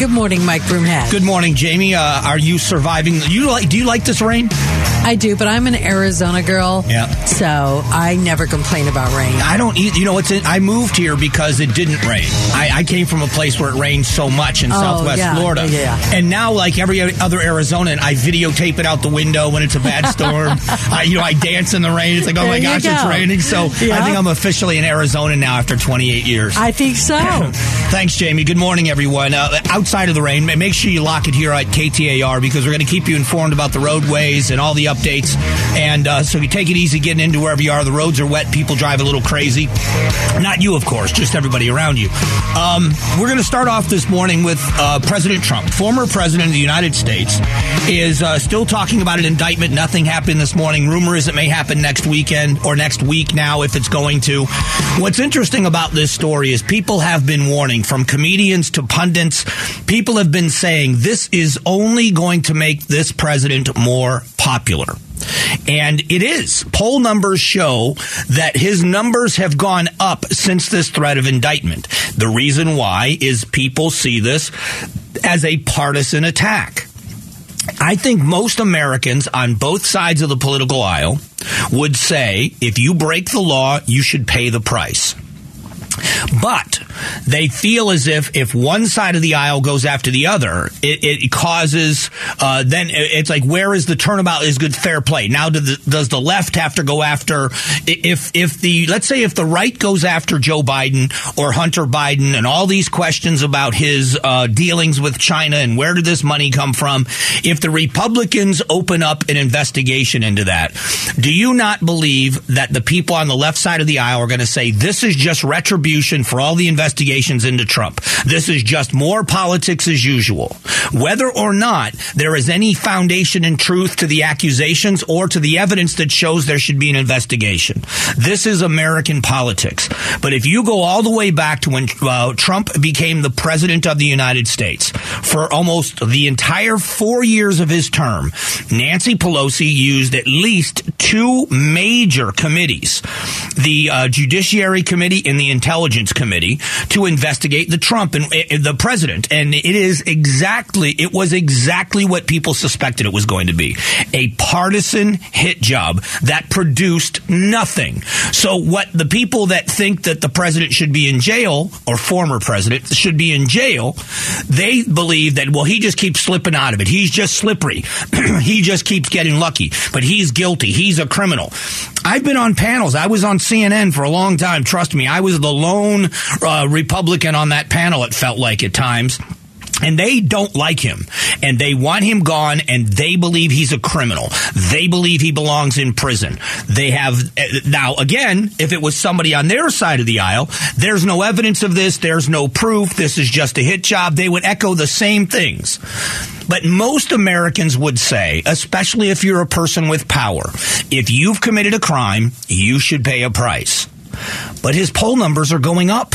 Good morning, Mike Broomhead. Good morning, Jamie. Uh, are you surviving? You like? Do you like this rain? I do, but I'm an Arizona girl. Yeah. So I never complain about rain. I don't. eat- You know, it's. I moved here because it didn't rain. I, I came from a place where it rained so much in Oh, Southwest yeah, Florida, yeah, yeah. and now, like every other Arizonan, I videotape it out the window when it's a bad storm. I, you know, I dance in the rain. It's like, oh my There you gosh, it's raining. So I think I'm officially in Arizona now after 28 years. I think so. Thanks, Jamie. Good morning, everyone. Uh, outside of the rain, make sure you lock it here at KTAR because we're going to keep you informed about the roadways and all the updates. And uh, so you take it easy getting into wherever you are. The roads are wet. People drive a little crazy. Not you, of course, just everybody around you. Um, we're going to start off this morning with uh, President Trump, former president of the United States, is uh, still talking about an indictment. Nothing happened this morning. Rumor is it may happen next weekend or next week now if it's going to. What's interesting about this story is people have been warning from comedians to pundits. People have been saying this is only going to make this president more popular. And it is. Poll numbers show that his numbers have gone up since this threat of indictment. The reason why is people see this as a partisan attack. I think most Americans on both sides of the political aisle would say if you break the law, you should pay the price. But they feel as if if one side of the aisle goes after the other, it, it causes uh, then it's like where is the turnabout is good fair play? Now do the, does the left have to go after if if the let's say if the right goes after Joe Biden or Hunter Biden and all these questions about his uh, dealings with China and where did this money come from? If the Republicans open up an investigation into that, do you not believe that the people on the left side of the aisle are going to say this is just retribution for all the investigations into Trump? This is just more politics as usual. Whether or not there is any foundation in truth to the accusations or to the evidence that shows there should be an investigation. This is American politics. But if you go all the way back to when uh, Trump became the president of the United States, for almost the entire four years of his term, Nancy Pelosi used at least two major committees, the uh, Judiciary Committee and the Intelligence Committee, to investigate the Trump and uh, the president. And it is exactly, it was exactly what people suspected it was going to be a partisan hit job that produced nothing. So, what the people that think that the president should be in jail or former president should be in jail, they believe that, well, he just keeps slipping out of it. He's just slippery. he just keeps getting lucky, but he's guilty. He's a criminal. I've been on panels. I was on CNN for a long time. Trust me, I was the lone uh, Republican on that panel, it felt like at times. And they don't like him and they want him gone and they believe he's a criminal. They believe he belongs in prison. They have, uh, now again, if it was somebody on their side of the aisle, there's no evidence of this. There's no proof. This is just a hit job. They would echo the same things. But most Americans would say, especially if you're a person with power, if you've committed a crime, you should pay a price. But his poll numbers are going up.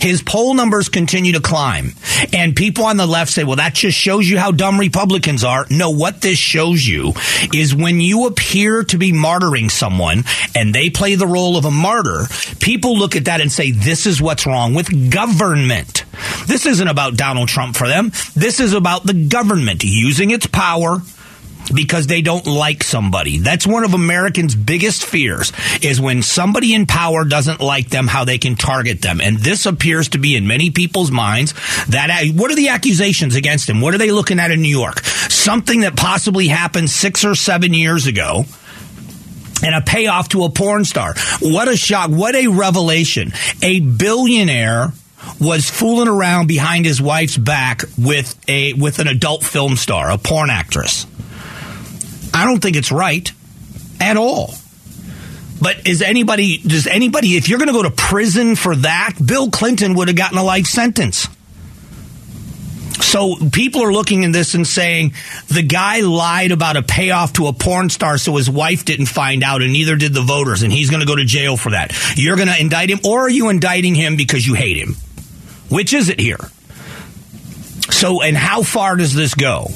His poll numbers continue to climb. And people on the left say, well, that just shows you how dumb Republicans are. No, what this shows you is when you appear to be martyring someone and they play the role of a martyr, people look at that and say, this is what's wrong with government. This isn't about Donald Trump for them. This is about the government using its power because they don't like somebody. That's one of Americans' biggest fears is when somebody in power doesn't like them, how they can target them. And this appears to be in many people's minds that what are the accusations against him? What are they looking at in New York? Something that possibly happened six or seven years ago and a payoff to a porn star. What a shock. What a revelation. A billionaire was fooling around behind his wife's back with a with an adult film star, a porn actress. I don't think it's right at all. But is anybody does anybody if you're going to go to prison for that, Bill Clinton would have gotten a life sentence. So people are looking at this and saying the guy lied about a payoff to a porn star so his wife didn't find out and neither did the voters and he's going to go to jail for that. You're going to indict him or are you indicting him because you hate him? Which is it here? So and how far does this go?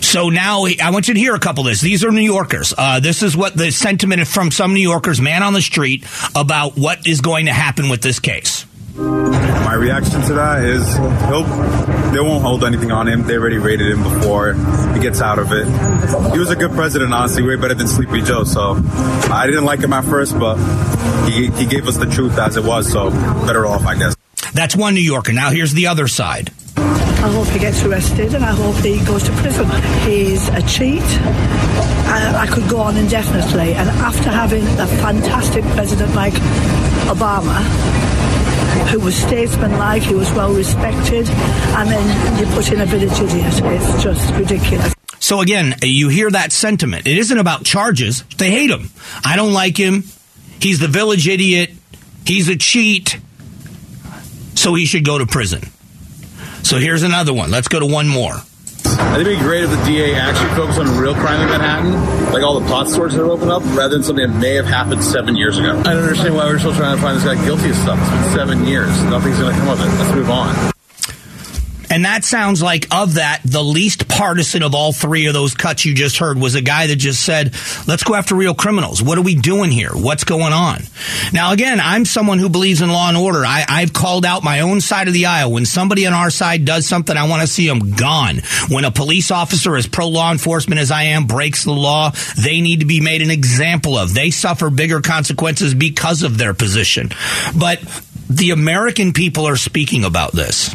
So now I want you to hear a couple of this. These are New Yorkers. Uh, this is what the sentiment from some New Yorkers, man on the street, about what is going to happen with this case. my reaction to that is he'll they won't hold anything on him. They already rated him before he gets out of it. He was a good president, honestly, way better than Sleepy Joe. So I didn't like him at first, but he he gave us the truth as it was. So better off, I guess. That's one New Yorker. Now here's the other side. I hope he gets arrested and I hope he goes to prison. He's a cheat. I, I could go on indefinitely. And after having a fantastic president like Obama, who was statesmanlike, he was well respected, and then you put in a village idiot. It's just ridiculous. So again, you hear that sentiment. It isn't about charges. They hate him. I don't like him. He's the village idiot. He's a cheat. So he should go to prison. So here's another one. Let's go to one more. I think it'd be great if the DA actually focused on real crime in Manhattan, like all the pot stores that are opened up, rather than something that may have happened seven years ago. I don't understand why we're still trying to find this guy guilty of stuff. It's been seven years. Nothing's going to come of it. Let's move on. And that sounds like, of that, the least partisan of all three of those cuts you just heard was a guy that just said, let's go after real criminals. What are we doing here? What's going on? Now, again, I'm someone who believes in law and order. I, I've called out my own side of the aisle. When somebody on our side does something, I want to see them gone. When a police officer, as pro law enforcement as I am, breaks the law, they need to be made an example of. They suffer bigger consequences because of their position. But the American people are speaking about this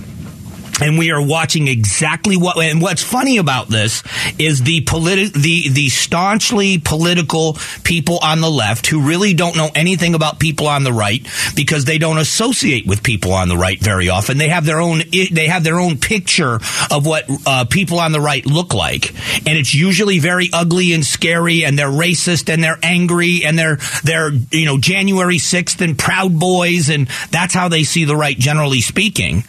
and we are watching exactly what and what's funny about this is the politi- the the staunchly political people on the left who really don't know anything about people on the right because they don't associate with people on the right very often. They have their own they have their own picture of what uh, people on the right look like. And it's usually very ugly and scary and they're racist and they're angry and they're they're you know January 6th and proud boys and that's how they see the right generally speaking.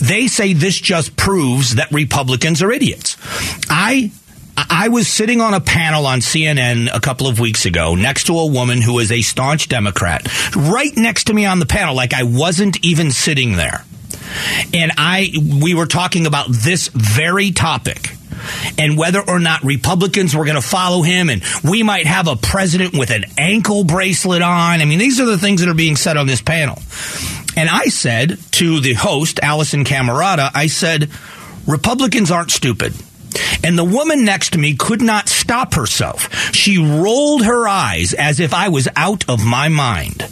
They say this just proves that Republicans are idiots. I I was sitting on a panel on CNN a couple of weeks ago next to a woman who is a staunch Democrat, right next to me on the panel, like I wasn't even sitting there. And I, we were talking about this very topic and whether or not Republicans were going to follow him, and we might have a president with an ankle bracelet on. I mean, these are the things that are being said on this panel. And I said to the host, Alisyn Camerota, I said, Republicans aren't stupid. And the woman next to me could not stop herself. She rolled her eyes as if I was out of my mind.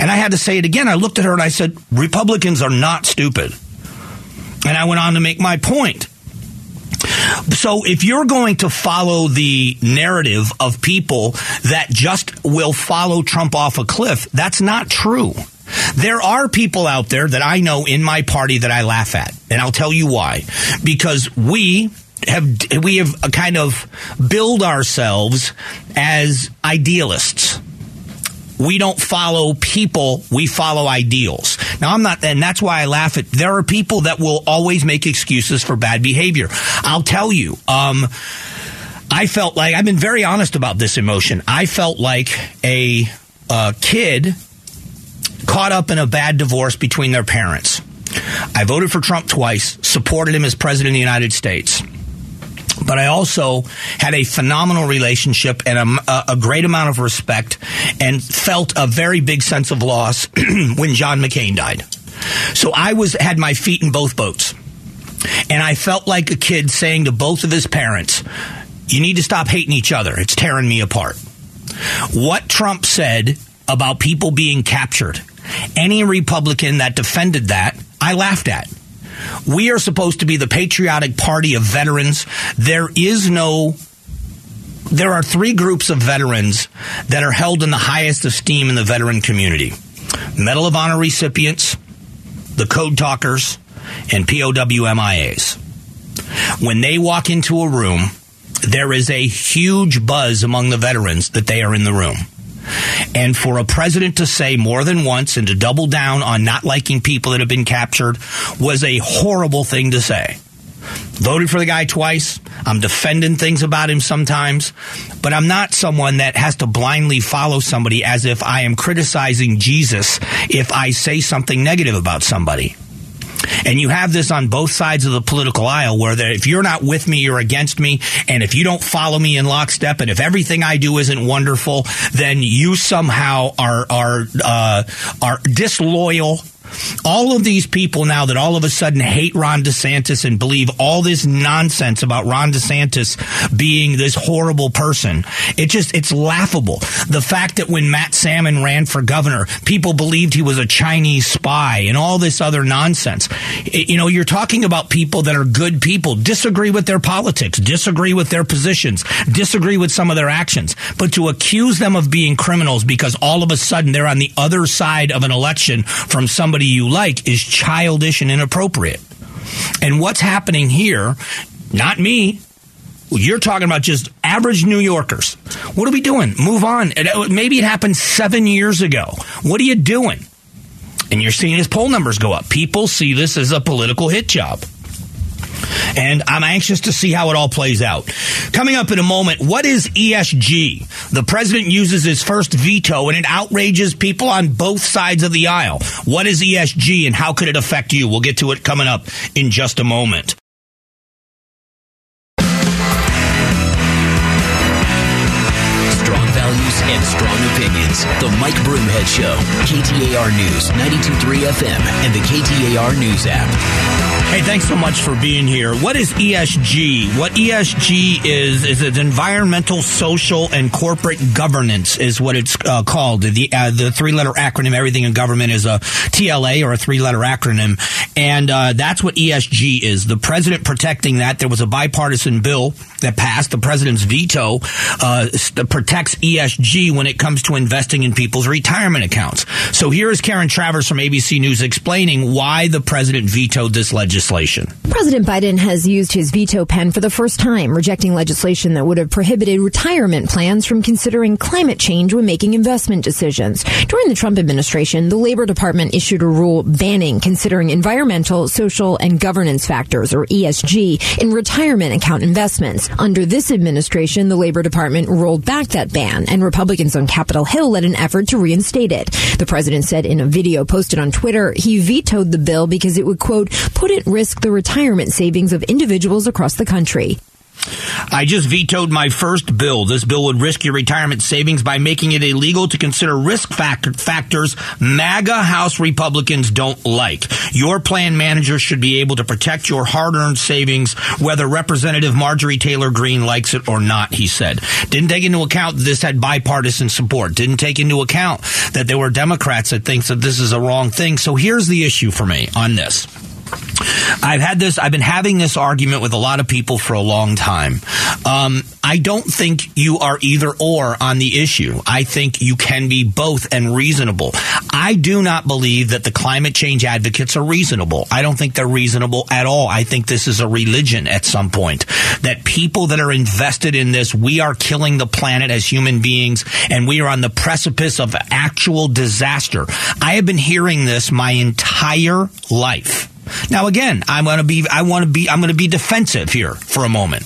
And I had to say it again. I looked at her and I said, Republicans are not stupid. And I went on to make my point. So if you're going to follow the narrative of people that just will follow Trump off a cliff, that's not true. There are people out there that I know in my party that I laugh at, and I'll tell you why. Because we have we have kind of build ourselves as idealists we don't follow people, we follow ideals. Now, I'm not, and that's why I laugh at, there are people that will always make excuses for bad behavior. I'll tell you, um, I felt like, I've been very honest about this emotion. I felt like a uh, kid caught up in a bad divorce between their parents. I voted for Trump twice, supported him as president of the United States but I also had a phenomenal relationship and a, a, great amount of respect and felt a very big sense of loss when John McCain died. So I was had my feet in both boats. And I felt like a kid saying to both of his parents, you need to stop hating each other. It's tearing me apart. What Trump said about people being captured, any Republican that defended that, I laughed at. We are supposed to be the patriotic party of veterans. There is no there are three groups of veterans that are held in the highest esteem in the veteran community Medal of Honor recipients, the code talkers, and POWMIAs. When they walk into a room, there is a huge buzz among the veterans that they are in the room. And for a president to say more than once and to double down on not liking people that have been captured was a horrible thing to say. Voted for the guy twice. I'm defending things about him sometimes, but I'm not someone that has to blindly follow somebody as if I am criticizing Jesus if I say something negative about somebody. And you have this on both sides of the political aisle where if you're not with me, you're against me. And if you don't follow me in lockstep and if everything I do isn't wonderful, then you somehow are, are, uh, are disloyal All of these people now that all of a sudden hate Ron DeSantis and believe all this nonsense about Ron DeSantis being this horrible person, it just, it's laughable. The fact that when Matt Salmon ran for governor, people believed he was a Chinese spy and all this other nonsense. It, you know, you're talking about people that are good people, disagree with their politics, disagree with their positions, disagree with some of their actions, but to accuse them of being criminals because all of a sudden they're on the other side of an election from somebody you like is childish and inappropriate. And what's happening here, not me, you're talking about just average New Yorkers. What are we doing? Move on. Uh, maybe it happened seven years ago. What are you doing? And you're seeing his poll numbers go up. People see this as a political hit job. And I'm anxious to see how it all plays out. Coming up in a moment, what is ESG? The president uses his first veto and it outrages people on both sides of the aisle. What is ESG and how could it affect you? We'll get to it coming up in just a moment. And strong opinions. The Mike Broomhead Show. KTAR News, 92.3 FM, and the KTAR News app. Hey, thanks so much for being here. What is ESG? What ESG is is it environmental, social, and corporate governance is what it's uh, called. The uh, the three letter acronym. Everything in government is a TLA or a three letter acronym, and uh, that's what ESG is. The president protecting that. There was a bipartisan bill that passed. The president's veto uh, protects ESG when it comes to investing in people's retirement accounts. So here is Karen Travers from ABC News explaining why the president vetoed this legislation. President Biden has used his veto pen for the first time, rejecting legislation that would have prohibited retirement plans from considering climate change when making investment decisions. During the Trump administration, the Labor Department issued a rule banning considering environmental, social, and governance factors, or ESG, in retirement account investments. Under this administration, the Labor Department rolled back that ban, and Republicans on Capitol Hill led an effort to reinstate it. The president said in a video posted on Twitter he vetoed the bill because it would, quote, put at risk the retirement savings of individuals across the country. I just vetoed my first bill. This bill would risk your retirement savings by making it illegal to consider risk factor factors MAGA House Republicans don't like. Your plan manager should be able to protect your hard-earned savings whether Representative Marjorie Taylor Greene likes it or not, he said. Didn't take into account this had bipartisan support. Didn't take into account that there were Democrats that think that this is a wrong thing. So here's the issue for me on this. I've had this, I've been having this argument with a lot of people for a long time. Um, I don't think you are either or on the issue. I think you can be both and reasonable. I do not believe that the climate change advocates are reasonable. I don't think they're reasonable at all. I think this is a religion at some point. That people that are invested in this, we are killing the planet as human beings and we are on the precipice of actual disaster. I have been hearing this my entire life. Now, again, I'm going to be, I want to be, I'm going to be defensive here for a moment.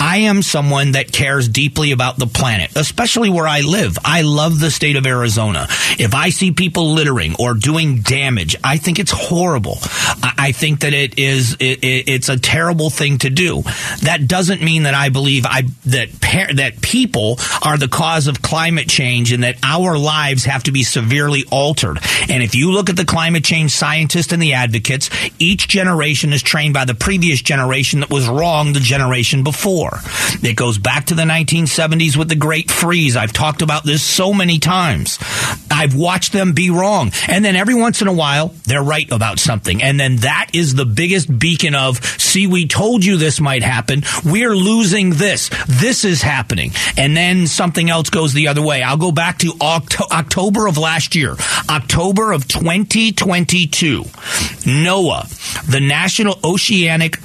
I am someone that cares deeply about the planet, especially where I live. I love the state of Arizona. If I see people littering or doing damage, I think it's horrible. I think that it is it, it's a terrible thing to do. That doesn't mean that I believe I that par- that people are the cause of climate change and that our lives have to be severely altered. And if you look at the climate change scientists and the advocates, each generation is trained by the previous generation that was wrong the generation before. It goes back to the 1970s with the Great Freeze. I've talked about this so many times. I've watched them be wrong. And then every once in a while, they're right about something. And then that is the biggest beacon of, see, we told you this might happen. We're losing this. This is happening. And then something else goes the other way. I'll go back to October of last year, October of 2022. NOAA, the National Oceanic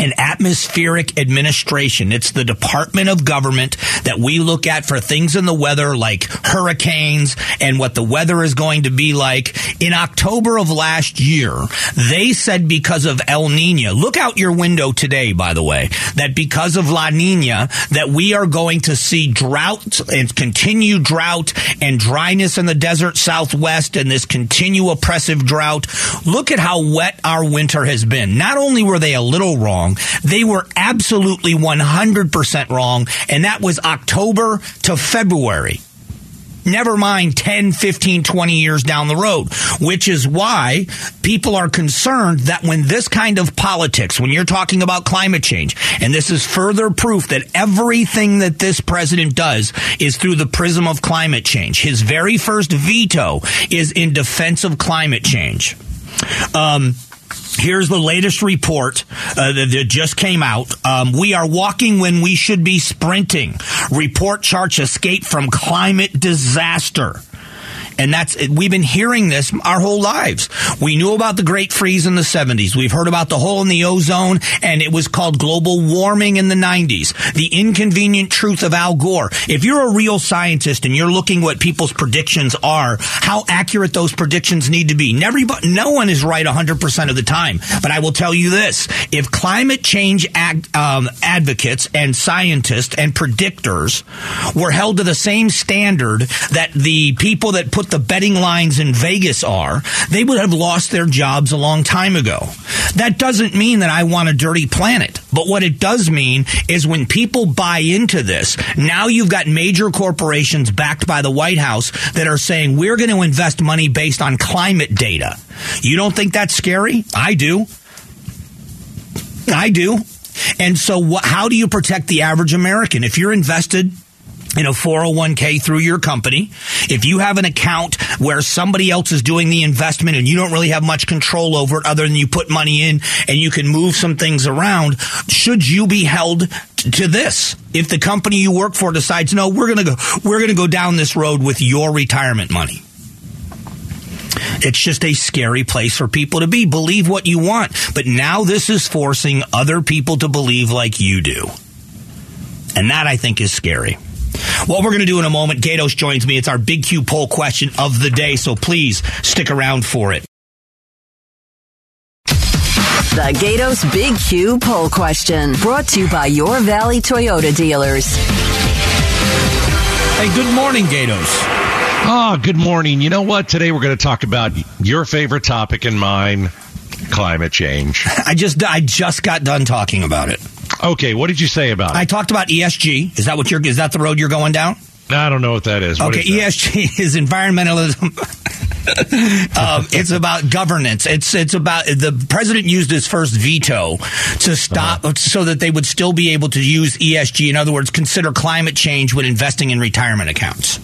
an atmospheric administration. It's the department of government that we look at for things in the weather like hurricanes and what the weather is going to be like. In October of last year, they said because of El Nino, look out your window today, by the way, that because of La Nina, that we are going to see drought and continued drought and dryness in the desert southwest and this continue oppressive drought. Look at how wet our winter has been. Not only were they a little wrong, wrong. They were absolutely 100% wrong, and that was October to February. Never mind 10, 15, 20 years down the road, which is why people are concerned that when this kind of politics, when you're talking about climate change, and this is further proof that everything that this president does is through the prism of climate change. His very first veto is in defense of climate change. Um, Here's the latest report uh, that, that just came out. Um, we are walking when we should be sprinting. Report charts escape from climate disaster. And that's, we've been hearing this our whole lives. We knew about the Great Freeze in the 70s. We've heard about the hole in the ozone, and it was called global warming in the 90s. The inconvenient truth of Al Gore. If you're a real scientist and you're looking what people's predictions are, how accurate those predictions need to be. Never, no one is right 100% of the time. But I will tell you this. If climate change um, advocates and scientists and predictors were held to the same standard that the people that put the betting lines in Vegas are, they would have lost their jobs a long time ago. That doesn't mean that I want a dirty planet. But what it does mean is when people buy into this, now you've got major corporations backed by the White House that are saying we're going to invest money based on climate data. You don't think that's scary? I do. I do. And so, wh- how do you protect the average American? If you're invested in a 401k through your company. If you have an account where somebody else is doing the investment and you don't really have much control over it other than you put money in and you can move some things around, should you be held to this? If the company you work for decides, no, we're going to go, we're going to go down this road with your retirement money. It's just a scary place for people to be. Believe what you want. But now this is forcing other people to believe like you do. And that I think is scary. What we're going to do in a moment, Gatos joins me. It's our Big Q poll question of the day, so please stick around for it. The Gatos Big Q poll question brought to you by your Valley Toyota dealers. Hey, good morning, Gatos. Oh, good morning. You know what? Today we're going to talk about your favorite topic and mine, climate change. I just I just got done talking about it. Okay, what did you say about it? I talked about ESG. Is that what you're is that the road you're going down? I don't know what that is. What okay, is ESG is environmentalism. um, it's about governance. It's it's about the president used his first veto to stop uh-huh. so that they would still be able to use ESG. In other words, consider climate change when investing in retirement accounts.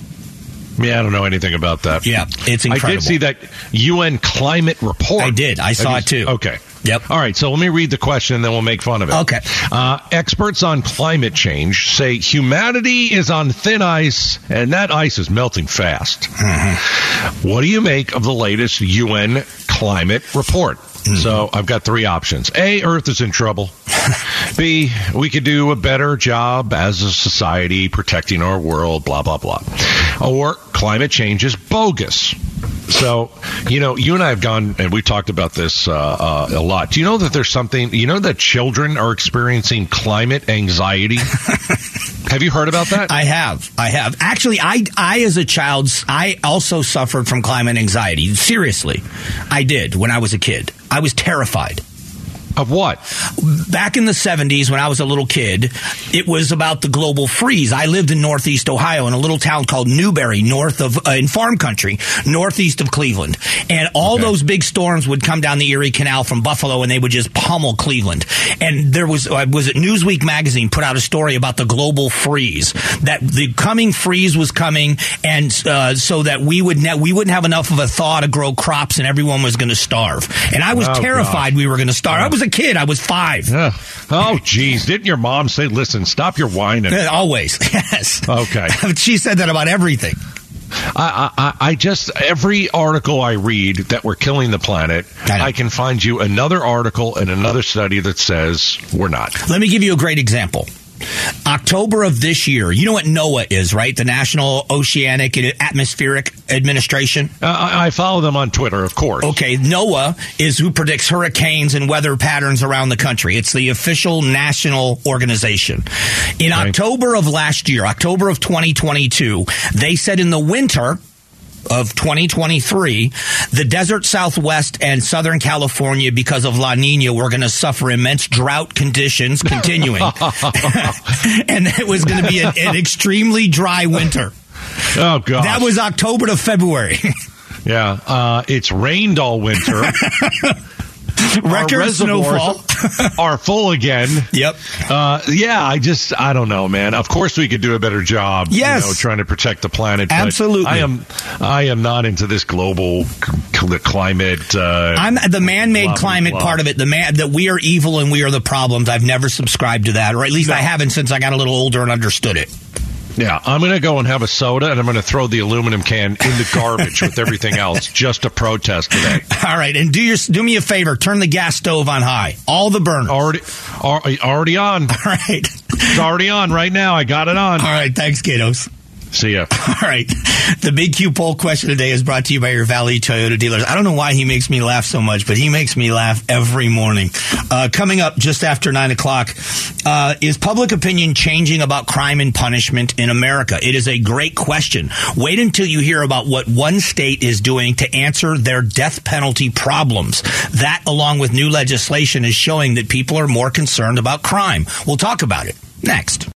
Yeah, I don't know anything about that. Yeah, it's incredible. I did see that UN climate report. I did. I saw you, it too. Okay. Yep. All right, so let me read the question and then we'll make fun of it. Okay. Uh, experts on climate change say humanity is on thin ice and that ice is melting fast. Mm-hmm. What do you make of the latest UN climate report? Mm-hmm. So I've got three options. A, Earth is in trouble. B, we could do a better job as a society protecting our world, blah, blah, blah. Or climate change is bogus. So, you know, you and I have gone and we talked about this uh, uh, a lot. Do you know that there's something, you know, that children are experiencing climate anxiety? have you heard about that? I have. I have. Actually, I, I, as a child, I also suffered from climate anxiety. Seriously. I did when I was a kid. I was terrified. Of what? Back in the 70s, when I was a little kid, it was about the global freeze. I lived in Northeast Ohio in a little town called Newbury, north of, uh, in farm country, northeast of Cleveland. And all okay. those big storms would come down the Erie Canal from Buffalo and they would just pummel Cleveland. And there was, uh, was it Newsweek magazine put out a story about the global freeze, that the coming freeze was coming and, uh, so that we would, ne- we wouldn't have enough of a thaw to grow crops and everyone was going to starve. And I was oh, terrified we were going to starve. I was a kid. I was five. Yeah. Oh, geez. Didn't your mom say, listen, stop your whining? Always. Yes. Okay. she said that about everything. I, I, I, just every article I read that we're killing the planet, I, I, can find you another article and another study that says we're not. Let me give you a great example. October of this year, you know what NOAA is, right? The National Oceanic and Atmospheric Administration. Uh, I follow them on Twitter, of course. Okay, NOAA is who predicts hurricanes and weather patterns around the country. It's the official national organization. In. October of last year, October of 2022, they said in the winter, of 2023, the desert southwest and southern California, because of La Nina, were going to suffer immense drought conditions continuing. and it was going to be an, an extremely dry winter. Oh god, That was October to February. yeah. Uh, it's rained all winter. Record Our snowfall. reservoirs are full again. Yep. Uh, yeah, I just I don't know, man. Of course, we could do a better job. Yes. you know, trying to protect the planet. Absolutely. I am. I am not into this global c- climate. Uh, I'm the man-made Blah, climate blah. part of it. The man that we are evil and we are the problems. I've never subscribed to that, or at least I haven't since I got a little older and understood it. Yeah, I'm going to go and have a soda, and I'm going to throw the aluminum can in the garbage with everything else just to protest today. All right, and do your do me a favor. Turn the gas stove on high. All the burners. Already, al- already on. All right. It's already on right now. I got it on. All right. Thanks, Gatos. See ya. All right. The big Q poll question today is brought to you by your Valley Toyota dealers. I don't know why he makes me laugh so much, but he makes me laugh every morning. Uh, coming up just after nine o'clock, uh, is public opinion changing about crime and punishment in America? It is a great question. Wait until you hear about what one state is doing to answer their death penalty problems. That, along with new legislation, is showing that people are more concerned about crime. We'll talk about it next.